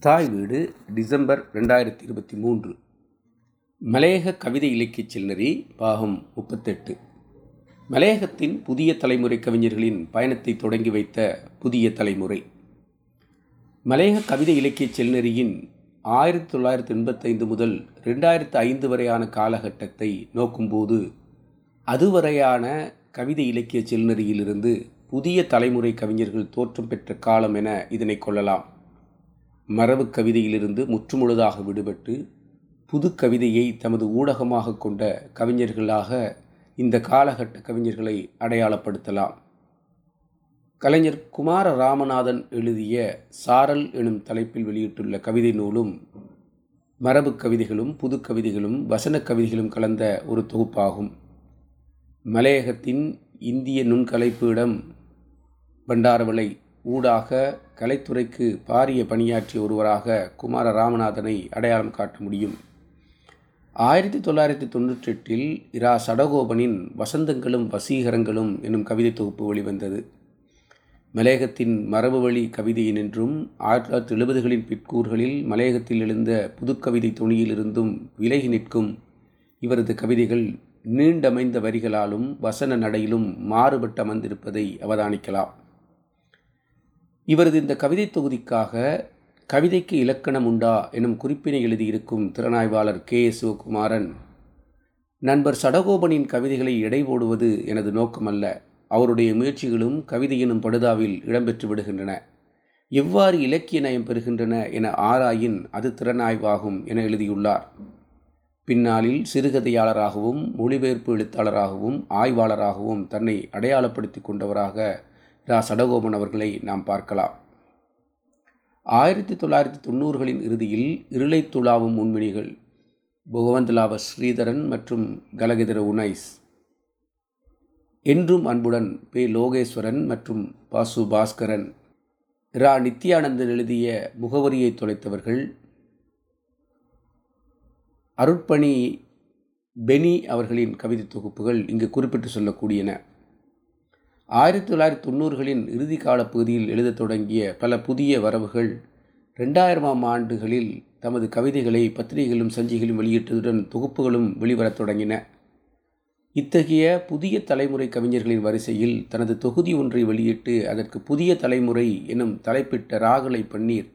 தாய் வீடு டிசம்பர் ரெண்டாயிரத்தி இருபத்தி மூன்று. மலையக கவிதை இலக்கிய செல்நரி பாகம் முப்பத்தெட்டு. மலையகத்தின் புதிய தலைமுறை கவிஞர்களின் பயணத்தை தொடங்கி வைத்த புதிய தலைமுறை. மலையக கவிதை இலக்கியச் செல்நெறியின் ஆயிரத்தி தொள்ளாயிரத்தி எண்பத்தைந்து முதல் ரெண்டாயிரத்து ஐந்து வரையான காலகட்டத்தை நோக்கும்போது அதுவரையான கவிதை இலக்கிய செல்நரியிலிருந்து புதிய தலைமுறை கவிஞர்கள் தோற்றம் பெற்ற காலம் என இதனை கொள்ளலாம். மரபு கவிதையிலிருந்து முற்றுமுழுதாக விடுபட்டு புது கவிதையை தமது ஊடகமாக கொண்ட கவிஞர்களாக இந்த காலகட்ட கவிஞர்களை அடையாளப்படுத்தலாம். கலைஞர் குமார ராமநாதன் எழுதிய சாரல் எனும் தலைப்பில் வெளியிட்டுள்ள கவிதை நூலும் மரபு கவிதைகளும் புது கவிதைகளும் வசன கவிதைகளும் கலந்த ஒரு தொகுப்பாகும். மலையகத்தின் இந்திய நுண்கலைப்பீடம் பண்டாரவளை ஊடாக கலைத்துறைக்கு பாரிய பணியாற்றிய ஒருவராக குமார ராமநாதனை அடையாளம் காட்ட முடியும். ஆயிரத்தி தொள்ளாயிரத்தி தொண்ணூற்றி எட்டில் இரா சடகோபனின் வசந்தங்களும் வசீகரங்களும் எனும் கவிதை தொகுப்பு வெளிவந்தது. மலையகத்தின் மரபு வழி கவிதையினின்றும் ஆயிரத்தி தொள்ளாயிரத்தி எழுபதுகளின் பிற்கூறுகளில் மலையகத்தில் எழுந்த புதுக்கவிதை துணியிலிருந்தும் விலகி நிற்கும் இவரது கவிதைகள் நீண்டமைந்த வரிகளாலும் வசன நடையிலும் மாறுபட்டு அமர்ந்திருப்பதை அவதானிக்கலாம். இவரது இந்த கவிதை தொகுதிக்காக கவிதைக்கு இலக்கணம் உண்டா எனும் குறிப்பினை எழுதியிருக்கும் திறனாய்வாளர் கே. சிவகுமாரன் நண்பர் சடகோபனின் கவிதைகளை எடை போடுவது எனது நோக்கமல்ல. அவருடைய முயற்சிகளும் கவிதையினும் படுதாவில் இடம்பெற்று விடுகின்றன. எவ்வாறு இலக்கிய நயம் பெறுகின்றன என ஆராயின் அது திறனாய்வாகும் என எழுதியுள்ளார். பின்னாளில் சிறுகதையாளராகவும் மொழிபெயர்ப்பு எழுத்தாளராகவும் ஆய்வாளராகவும் தன்னை அடையாளப்படுத்தி கொண்டவராக ரா சடகோபன் அவர்களை நாம் பார்க்கலாம். ஆயிரத்தி தொள்ளாயிரத்தி தொண்ணூறுகளின் இறுதியில் இருளை துளாவும் முன்மினிகள் புகவந்தலாவ ஸ்ரீதரன் மற்றும் கலகிதர உனைஸ். என்றும் அன்புடன் பே. லோகேஸ்வரன் மற்றும் பாசு பாஸ்கரன் ரா. நித்யானந்தன் எழுதிய முகவரியை தொலைத்தவர்கள் அருட்பணி பெனி அவர்களின் கவிதை தொகுப்புகள் இங்கு குறிப்பிட்டு சொல்லக்கூடியன. ஆயிரத்தி தொள்ளாயிரத்தி தொண்ணூறுகளின் இறுதி கால பகுதியில் எழுதத் தொடங்கிய பல புதிய வரவுகள் ரெண்டாயிரமாம் ஆண்டுகளில் தமது கவிதைகளை பத்திரிகைகளும் சஞ்சிகளும் வெளியிட்டதுடன் தொகுப்புகளும் வெளிவரத் தொடங்கின. இத்தகைய புதிய தலைமுறை கவிஞர்களின் வரிசையில் தனது தொகுதி ஒன்றை வெளியிட்டு அதற்கு புதிய தலைமுறை எனும் தலைப்பிட்ட ராகலை பன்னீர்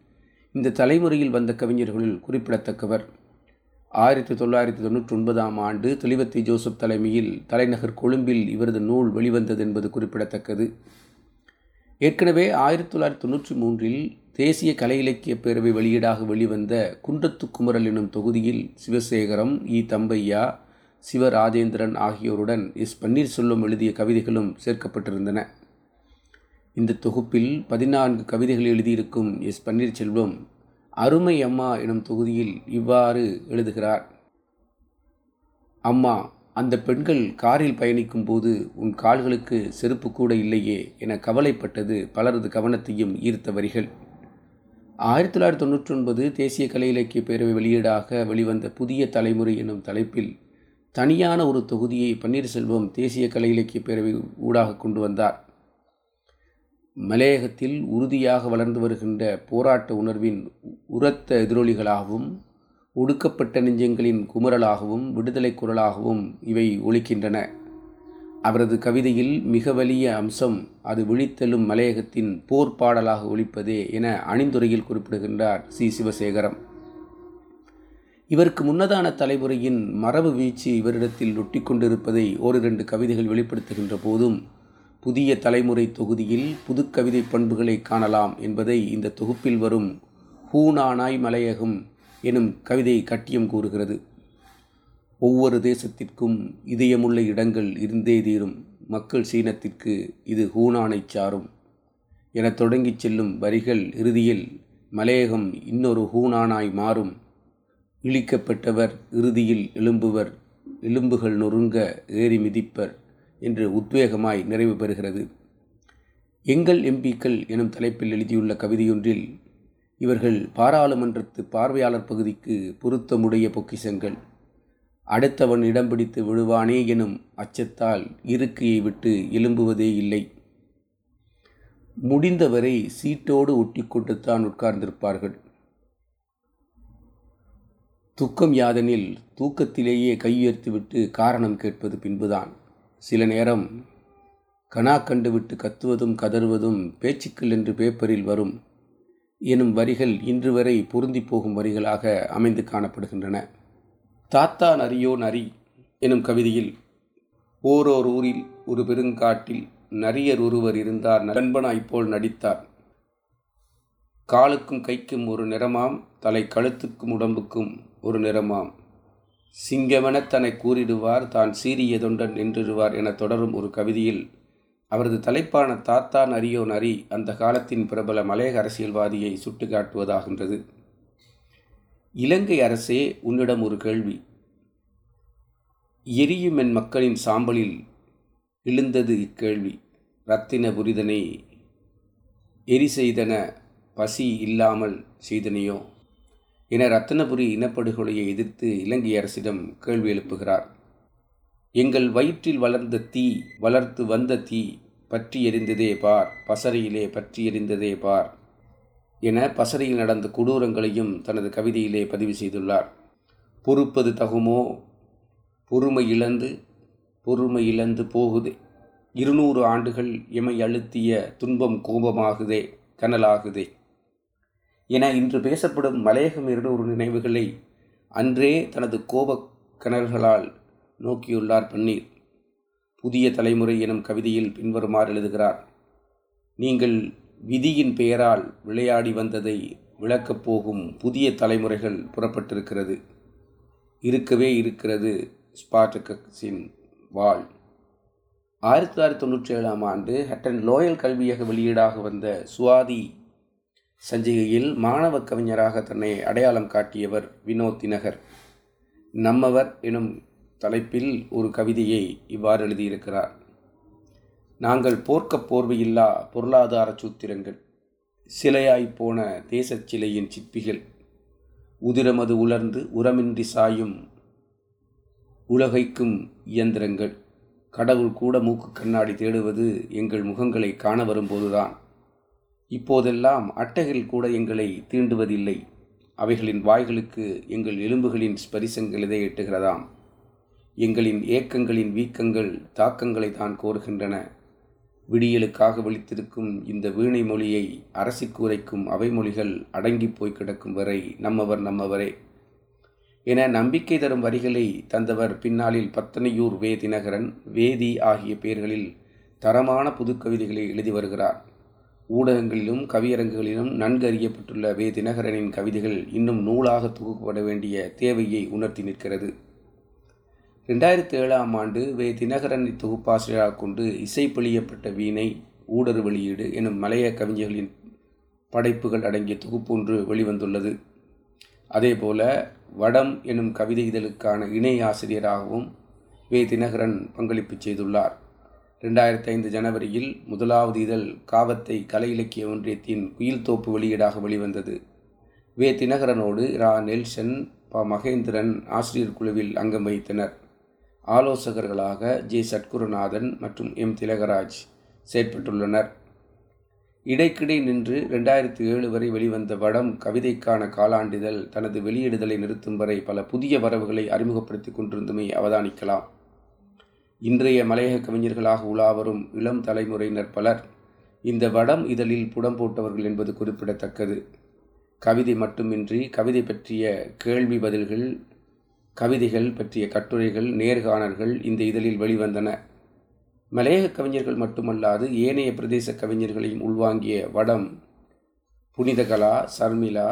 இந்த தலைமுறையில் வந்த கவிஞர்களுள் குறிப்பிடத்தக்கவர். ஆயிரத்தி தொள்ளாயிரத்தி தொண்ணூற்றி ஒன்பதாம் ஆண்டு தெளிவத்தி ஜோசப் தலைமையில் தலைநகர் கொழும்பில் இவரது நூல் வெளிவந்தது என்பது குறிப்பிடத்தக்கது. ஏற்கனவே ஆயிரத்தி தொள்ளாயிரத்தி தொண்ணூற்றி மூன்றில் தேசிய கலை இலக்கிய பேரவை வெளியீடாக வெளிவந்த குன்றத்து குமரல் எனும் தொகுதியில் சிவசேகரம் இ. தம்பையா சிவராஜேந்திரன் ஆகியோருடன் எஸ். பன்னீர்செல்வம் எழுதிய கவிதைகளும் சேர்க்கப்பட்டிருந்தன. இந்த தொகுப்பில் பதினான்கு கவிதைகள் எழுதியிருக்கும் எஸ். பன்னீர்செல்வம் அருமை அம்மா எனும் தொகுதியில் இவ்வாறு எழுதுகிறார். அம்மா அந்த பெண்கள் காரில் பயணிக்கும் போது உன் கால்களுக்கு செருப்பு கூட இல்லையே என கவலைப்பட்டது பலரது கவனத்தையும் ஈர்த்த வரிகள் ஆயிரத்தி தொள்ளாயிரத்தி தொண்ணூற்றி ஒன்பது தேசிய கலை இலக்கிய பேரவை வெளியீடாக வெளிவந்த புதிய தலைமுறை எனும் தலைப்பில் தனியான ஒரு தொகுதியை பன்னீர்செல்வம் தேசிய கலை இலக்கிய பேரவை ஊடாக கொண்டு வந்தார். மலையகத்தில் உறுதியாக வளர்ந்து வருகின்ற போராட்ட உணர்வின் உரத்த எதிரொலிகளாகவும் ஒடுக்கப்பட்ட நெஞ்சங்களின் குமுறலாகவும் விடுதலை குரலாகவும் இவை ஒழிக்கின்றன அவரது கவிதையில் மிக வலிய அம்சம் அது விழித்தெழும் மலையகத்தின் போர் பாடலாக ஒழிப்பதே என அணிந்துரையில் குறிப்பிடுகின்றார் சி. சிவசேகரம். இவருக்கு முன்னதான தலைமுறையின் மரபு வீழ்ச்சி இவரிடத்தில் ஒட்டி கொண்டிருப்பதை ஓரிரண்டு கவிதைகள் வெளிப்படுத்துகின்ற போதும் புதிய தலைமுறை தொகுதியில் புதுக்கவிதை பண்புகளை காணலாம் என்பதை இந்த தொகுப்பில் வரும் ஹூனானாய் மலையகம் எனும் கவிதை கட்டியம் கூறுகிறது. ஒவ்வொரு தேசத்திற்கும் இதயமுள்ள இடங்கள் இருந்தே தீரும். மக்கள் சீனத்திற்கு இது ஹூனானை சாரும். என தொடங்கிச் செல்லும் வரிகள் இறுதியில் மலையகம் இன்னொரு ஹூனானாய் மாறும். இழிக்கப்பட்டவர் இறுதியில் எழும்புவர். எலும்புகள் நொறுங்க ஏறி மிதிப்பர். என்று உத்வேகமாய் நிறைவு பெறுகிறது. எங்கள் எம்பிக்கள் எனும் தலைப்பில் எழுதியுள்ள கவிதையொன்றில் இவர்கள் பாராளுமன்றத்து பார்வையாளர் பகுதிக்கு பொருத்தமுடைய பொக்கிசங்கள் அடுத்தவன் இடம் பிடித்து விழுவானே எனும் அச்சத்தால் இருக்கையை விட்டு எழும்புவதே இல்லை. முடிந்தவரை சீட்டோடு ஒட்டிக்கொண்டுத்தான் உட்கார்ந்திருப்பார்கள். துக்கம் யாதெனில் தூக்கத்திலேயே கையுயர்த்திவிட்டு காரணம் கேட்பது பின்புதான். சில நேரம் கனா கண்டுவிட்டு கத்துவதும் கதறுவதும் பேச்சுக்கள் என்று பேப்பரில் வரும். எனும் வரிகள் இன்று வரை பொருந்தி போகும் வரிகளாக அமைந்து காணப்படுகின்றன. தாத்தா நரியோ நரி எனும் கவிதையில் ஓரோர் ஊரில் ஒரு பெருங்காட்டில் நரியர் ஒருவர் இருந்தார் நண்பனாய் போல் நடித்தார். காலுக்கும் கைக்கும் ஒரு நிறமாம் தலை கழுத்துக்கும் உடம்புக்கும் ஒரு நிறமாம். சிங்கமென தன்னை கூறிடுவார் தான் சீரிய தொண்டன் நின்றிடுவார் என தொடரும் ஒரு கவிதையில் அவரது தலைப்பான தாத்தா நரியோ நரி அந்த காலத்தின் பிரபல மலையக அரசியல்வாதியை சுட்டுக்காட்டுவதாகின்றது. இலங்கை அரசே உன்னிடம் ஒரு கேள்வி. எரியும் என் மக்களின் சாம்பலில் எழுந்தது இக்கேள்வி. ரத்தின புரிதனை எரி செய்தன பசி இல்லாமல் செய்தனையோ? என ரத்தனபுரி இனப்படுகொலையை எதிர்த்து இலங்கை அரசிடம் கேள்வி எழுப்புகிறார். எங்கள் வயிற்றில் வளர்ந்த தீ வளர்த்து வந்த தீ பற்றி எரிந்ததே பார் பசறையிலே பற்றி எரிந்ததே பார் என பசறையில் நடந்த கொடூரங்களையும் தனது கவிதையிலே பதிவு செய்துள்ளார். பொறுப்பது தகுமோ? பொறுமை இழந்து பொறுமை இழந்து போகுதே. இருநூறு ஆண்டுகள் எமை அழுத்திய துன்பம் கோபமாகுதே கனலாகுதே. என இன்று பேசப்படும் மலையகம் இருநூறு நினைவுகளை அன்றே தனது கோப கிணறுகளால் நோக்கியுள்ளார் பன்னீர். புதிய தலைமுறை எனும் கவிதையில் பின்வருமாறு எழுதுகிறார் நீங்கள் விதியின் பெயரால் விளையாடி வந்ததை விளக்கப் போகும் புதிய தலைமுறைகள் புறப்பட்டிருக்கிறது. இருக்கவே இருக்கிறது ஸ்பார்டகஸின் வாழ். ஆயிரத்தி தொள்ளாயிரத்தி தொண்ணூற்றி ஏழாம் ஆண்டு ஹட்டன் லோயல் கல்வியக வெளியீடாக வந்த சுவாதி சஞ்சிகையில் மாணவ கவிஞராக தன்னை அடையாளம் காட்டியவர் வினோத் தினகர். நம்மவர் எனும் தலைப்பில் ஒரு கவிதையை இவ்வாறு எழுதியிருக்கிறார். நாங்கள் போர்க்க போர்வையில்லா பொருளாதார சூத்திரங்கள் சிலையாய்ப் போன தேசச் சிலையின் சிற்பிகள் உதிரமது உலர்ந்து உரமின்றி சாயும் உலகைக்கும் இயந்திரங்கள் கடவுள் கூட மூக்கு கண்ணாடி தேடுவது எங்கள் முகங்களை காண வரும்போதுதான். இப்போதெல்லாம் அட்டைகள் கூட எங்களை தீண்டுவதில்லை. அவைகளின் வாய்களுக்கு எங்கள் எலும்புகளின் ஸ்பரிசங்கள் எட்டுகிறதாம் எங்களின் ஏக்கங்களின் வீக்கங்கள் தாக்கங்களை தான் கோருகின்றன. விடியலுக்காக விழித்திருக்கும் இந்த வீணை மொழியை அரசிக்கு உரைக்கும் அவை மொழிகள் அடங்கி போய் கிடக்கும் வரை நம்மவர் நம்மவரே. என நம்பிக்கை தரும் வரிகளை தந்தவர் பின்னாளில் பத்தனையூர் வே தினகரன் வேதி ஆகிய பெயர்களில் தரமான புதுக்கவிதைகளை எழுதி வருகிறார். ஊடகங்களிலும் கவியரங்குகளிலும் நன்கு அறியப்பட்டுள்ள வே. தினகரனின் கவிதைகள் இன்னும் நூலாக தொகுக்கப்பட வேண்டிய தேவையை உணர்த்தி நிற்கிறது. ரெண்டாயிரத்தி ஏழாம் ஆண்டு வே. தினகரன் தொகுப்பாசிரியராக கொண்டு இசை பொழியப்பட்ட வீணை ஊடறு வெளியீடு எனும் மலைய கவிஞர்களின் படைப்புகள் அடங்கிய தொகுப்பு ஒன்று வெளிவந்துள்ளது. அதேபோல வடம் எனும் கவிதை இதழுக்கான இணை ஆசிரியராகவும் வே. தினகரன் பங்களிப்பு செய்துள்ளார். ரெண்டாயிரத்தி ஐந்து ஜனவரியில் முதலாவது இதழ் காவத்தை கலை இலக்கிய ஒன்றியத்தின் குயில்தோப்பு வெளியீடாக வெளிவந்தது. வே. தினகரனோடு ரா. நெல்சன் ப. மகேந்திரன் ஆசிரியர் குழுவில் அங்கம் வகித்தனர். ஆலோசகர்களாக ஜே. சட்குருநாதன் மற்றும் எம். திலகராஜ் செயற்பட்டுள்ளனர். இடைக்கிடை நின்று ரெண்டாயிரத்தி ஏழு வரை வெளிவந்த வடம் கவிதைக்கான காலாண்டிதழ் தனது வெளியிடுதலை நிறுத்தும் வரை பல புதிய வரவுகளை அறிமுகப்படுத்தி கொண்டிருந்தமை அவதானிக்கலாம். இன்றைய மலையக கவிஞர்களாக உலாவரும் இளம் தலைமுறையினர் பலர் இந்த வடம் இதழில் புடம் போட்டவர்கள் என்பது குறிப்பிடத்தக்கது. கவிதை மட்டுமின்றி கவிதை பற்றிய கேள்வி பதில்கள் கவிதைகள் பற்றிய கட்டுரைகள் நேர்காணல்கள் இந்த இதழில் வெளிவந்தன. மலையக கவிஞர்கள் மட்டுமல்லாது ஏனைய பிரதேச கவிஞர்களையும் உள்வாங்கிய வடம் புனிதகலா சர்மிளா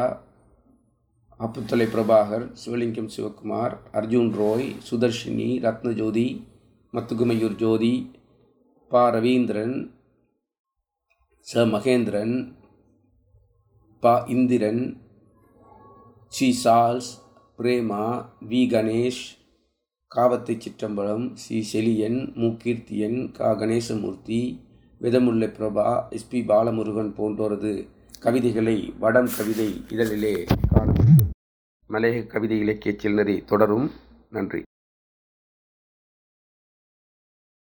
அப்புத்தலை பிரபாகர் சிவலிங்கம் சிவகுமார் அர்ஜுன் ரோய் சுதர்ஷினி ரத்னஜோதி மத்துகுமையூர் ஜோதி ப ரவீந்திரன் ச மகேந்திரன் ப இந்திரன் சி சால்ஸ் பிரேமா வி கணேஷ் காவத்தை சிற்றம்பலம் சி செலியன் மு கீர்த்தியன் கா கணேசமூர்த்தி விதமுல்லை பிரபா எஸ்பி பாலமுருகன் போன்றோரது கவிதைகளை வடம் கவிதை இதழிலே காண மலையக கவிதை இலக்கிய செல்நறி தொடரும். நன்றி.